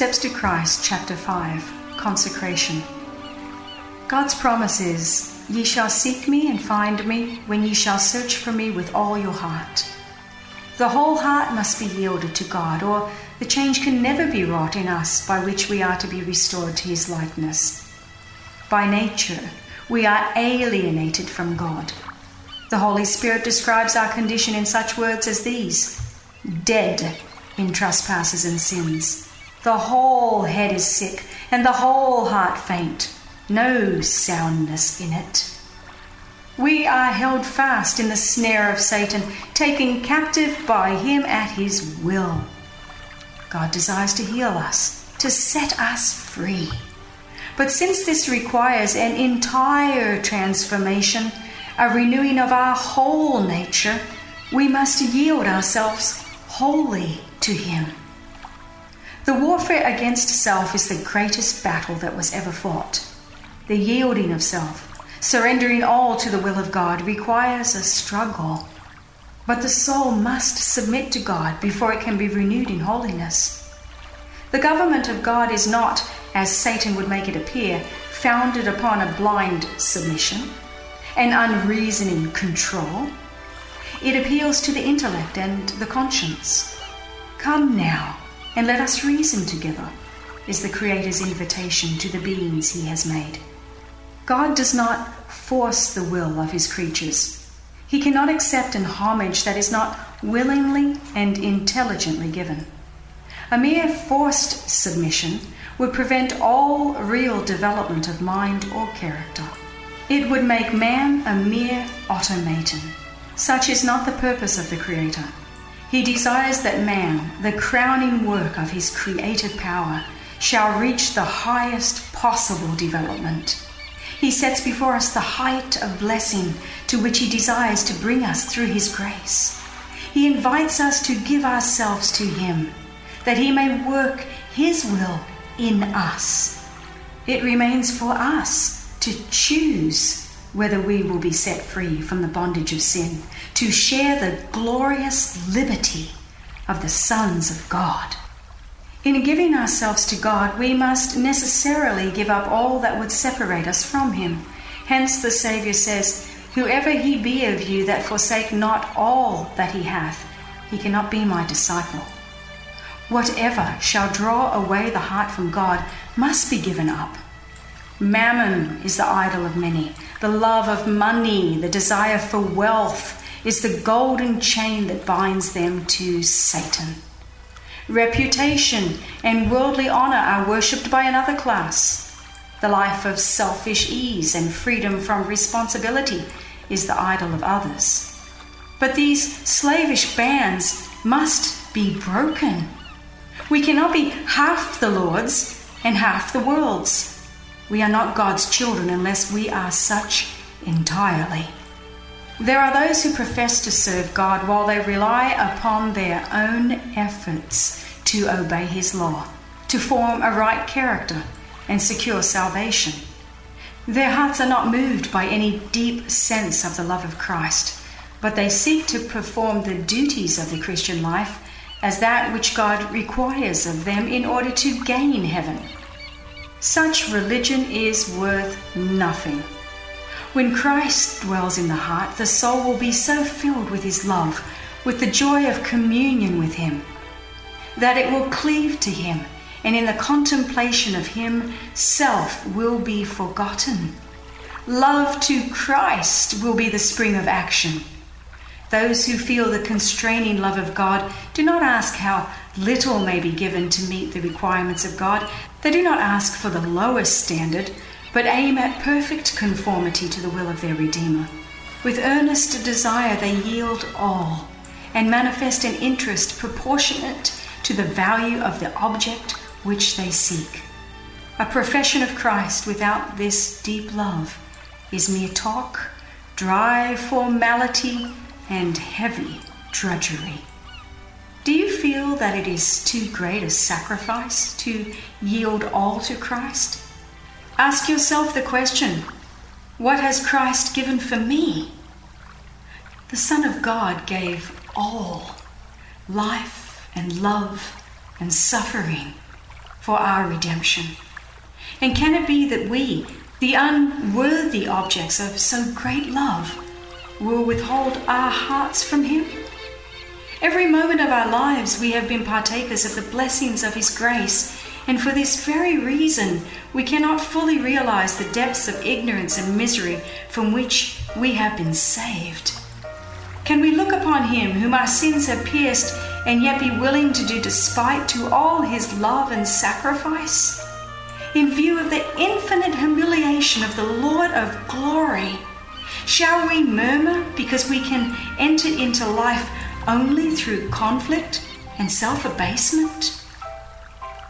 Steps to Christ, Chapter 5 Consecration. God's promise is, Ye shall seek me and find me when ye shall search for me with all your heart. The whole heart must be yielded to God, or the change can never be wrought in us by which we are to be restored to his likeness. By nature, we are alienated from God. The Holy Spirit describes our condition in such words as these dead in trespasses and sins. The whole head is sick, and the whole heart faint, no soundness in it. We are held fast in the snare of Satan, taken captive by him at his will. God desires to heal us, to set us free. But since this requires an entire transformation, a renewing of our whole nature, we must yield ourselves wholly to Him. The warfare against self is the greatest battle that was ever fought. The yielding of self, surrendering all to the will of God, requires a struggle. But the soul must submit to God before it can be renewed in holiness. The government of God is not, as Satan would make it appear, founded upon a blind submission, an unreasoning control. It appeals to the intellect and the conscience. Come now, and let us reason together, is the Creator's invitation to the beings He has made. God does not force the will of His creatures. He cannot accept an homage that is not willingly and intelligently given. A mere forced submission would prevent all real development of mind or character. It would make man a mere automaton. Such is not the purpose of the Creator. He desires that man, the crowning work of his creative power, shall reach the highest possible development. He sets before us the height of blessing to which he desires to bring us through his grace. He invites us to give ourselves to him that he may work his will in us. It remains for us to choose whether we will be set free from the bondage of sin, to share the glorious liberty of the sons of God. In giving ourselves to God, we must necessarily give up all that would separate us from Him. Hence, the Saviour says, Whoever he be of you that forsake not all that he hath, he cannot be my disciple. Whatever shall draw away the heart from God must be given up. Mammon is the idol of many. The love of money, the desire for wealth, is the golden chain that binds them to Satan. Reputation and worldly honor are worshipped by another class. The life of selfish ease and freedom from responsibility is the idol of others. But these slavish bands must be broken. We cannot be half the Lord's and half the world's. We are not God's children unless we are such entirely. There are those who profess to serve God while they rely upon their own efforts to obey His law, to form a right character, and secure salvation. Their hearts are not moved by any deep sense of the love of Christ, but they seek to perform the duties of the Christian life as that which God requires of them in order to gain heaven. Such religion is worth nothing. When Christ dwells in the heart, the soul will be so filled with his love, with the joy of communion with him, that it will cleave to him, and in the contemplation of him, self will be forgotten. Love to Christ will be the spring of action those who feel the constraining love of God do not ask how little may be given to meet the requirements of God. They do not ask for the lowest standard, but aim at perfect conformity to the will of their Redeemer. With earnest desire, they yield all and manifest an interest proportionate to the value of the object which they seek. A profession of Christ without this deep love is mere talk, dry formality, and heavy drudgery. Do you feel that it is too great a sacrifice to yield all to Christ? Ask yourself the question what has Christ given for me? The Son of God gave all life and love and suffering. for our redemption. And can it be that we, the unworthy objects of so great love, will withhold our hearts from Him? Every moment of our lives we have been partakers of the blessings of His grace, and for this very reason we cannot fully realize the depths of ignorance and misery from which we have been saved. Can we look upon Him whom our sins have pierced and yet be willing to do despite to all His love and sacrifice? in view of the infinite humiliation of the Lord of glory? Shall we murmur because we can enter into life only through conflict and self abasement?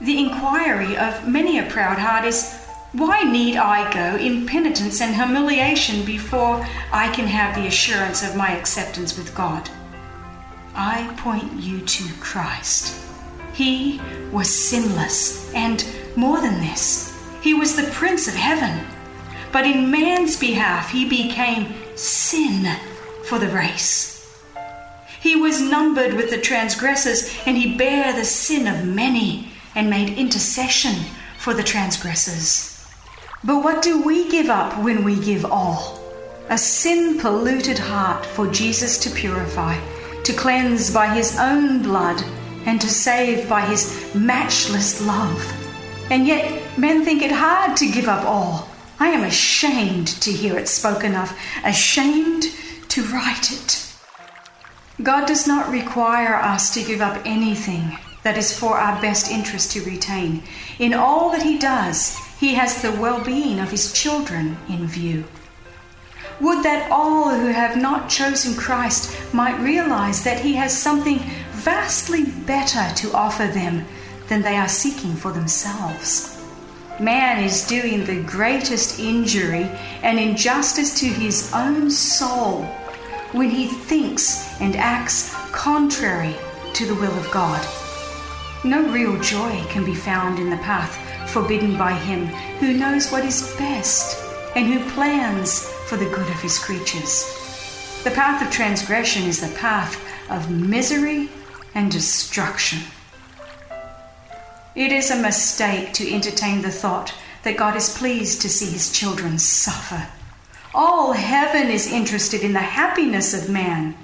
The inquiry of many a proud heart is why need I go in penitence and humiliation before I can have the assurance of my acceptance with God? I point you to Christ. He was sinless and more than this, he was the Prince of Heaven. But in man's behalf, he became sin for the race. He was numbered with the transgressors, and he bare the sin of many and made intercession for the transgressors. But what do we give up when we give all? A sin polluted heart for Jesus to purify, to cleanse by his own blood, and to save by his matchless love. And yet men think it hard to give up all. I am ashamed to hear it spoken of, ashamed to write it. God does not require us to give up anything that is for our best interest to retain. In all that He does, He has the well being of His children in view. Would that all who have not chosen Christ might realize that He has something vastly better to offer them than they are seeking for themselves. Man is doing the greatest injury and injustice to his own soul when he thinks and acts contrary to the will of God. No real joy can be found in the path forbidden by him who knows what is best and who plans for the good of his creatures. The path of transgression is the path of misery and destruction. It is a mistake to entertain the thought that God is pleased to see his children suffer. All heaven is interested in the happiness of man.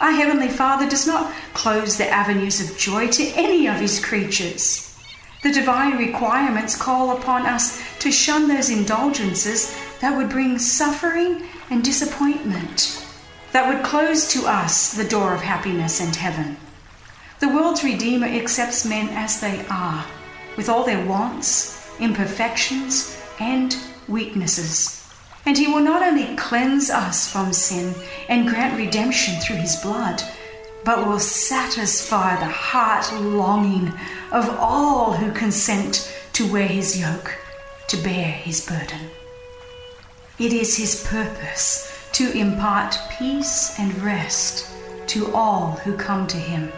Our Heavenly Father does not close the avenues of joy to any of his creatures. The divine requirements call upon us to shun those indulgences that would bring suffering and disappointment, that would close to us the door of happiness and heaven. The world's Redeemer accepts men as they are, with all their wants, imperfections, and weaknesses. And He will not only cleanse us from sin and grant redemption through His blood, but will satisfy the heart longing of all who consent to wear His yoke, to bear His burden. It is His purpose to impart peace and rest to all who come to Him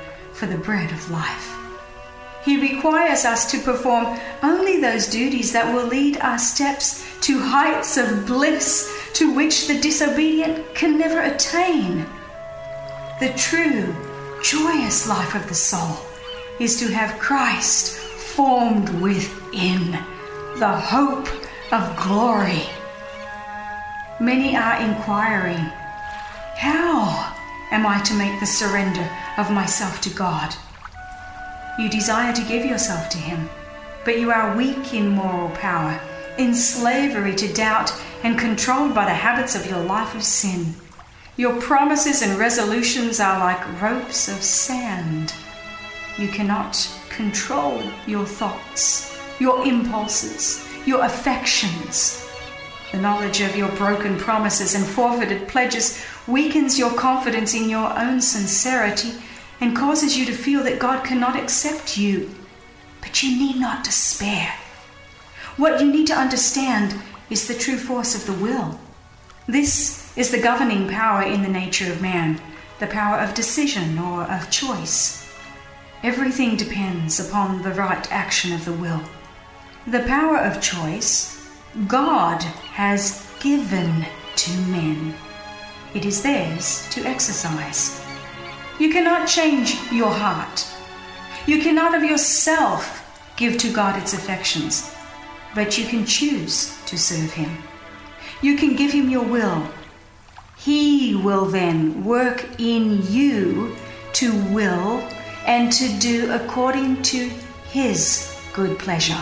for the bread of life. He requires us to perform only those duties that will lead our steps to heights of bliss to which the disobedient can never attain. The true, joyous life of the soul is to have Christ formed within, the hope of glory. Many are inquiring, How am I to make the surrender of myself to God. You desire to give yourself to Him, but you are weak in moral power, in slavery to doubt, and controlled by the habits of your life of sin. Your promises and resolutions are like ropes of sand. You cannot control your thoughts, your impulses, your affections. The knowledge of your broken promises and forfeited pledges weakens your confidence in your own sincerity and causes you to feel that God cannot accept you. But you need not despair. What you need to understand is the true force of the will. This is the governing power in the nature of man, the power of decision or of choice. Everything depends upon the right action of the will. The power of choice, God has given to men. It is theirs to exercise. You cannot change your heart. You cannot of yourself give to God its affections, but you can choose to serve Him. You can give Him your will. He will then work in you to will and to do according to His good pleasure.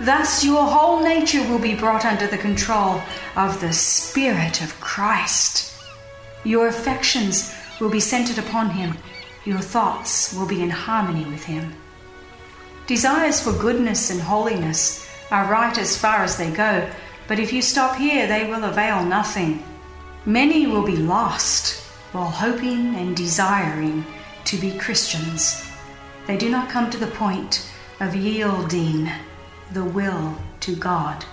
Thus, your whole nature will be brought under the control of the Spirit of Christ. Your affections will be centered upon Him. Your thoughts will be in harmony with Him. Desires for goodness and holiness are right as far as they go, but if you stop here, they will avail nothing. Many will be lost while hoping and desiring to be Christians. They do not come to the point of yielding the will to God.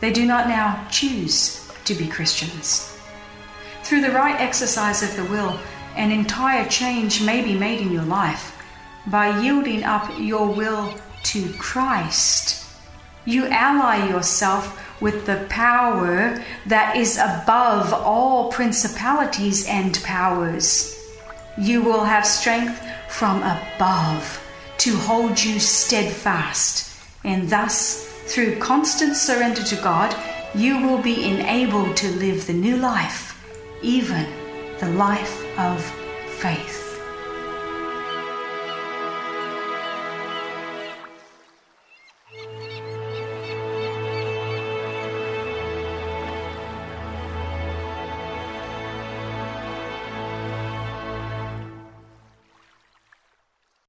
They do not now choose to be Christians. Through the right exercise of the will, an entire change may be made in your life by yielding up your will to Christ. You ally yourself with the power that is above all principalities and powers. You will have strength from above to hold you steadfast, and thus, through constant surrender to God, you will be enabled to live the new life, even the life of faith.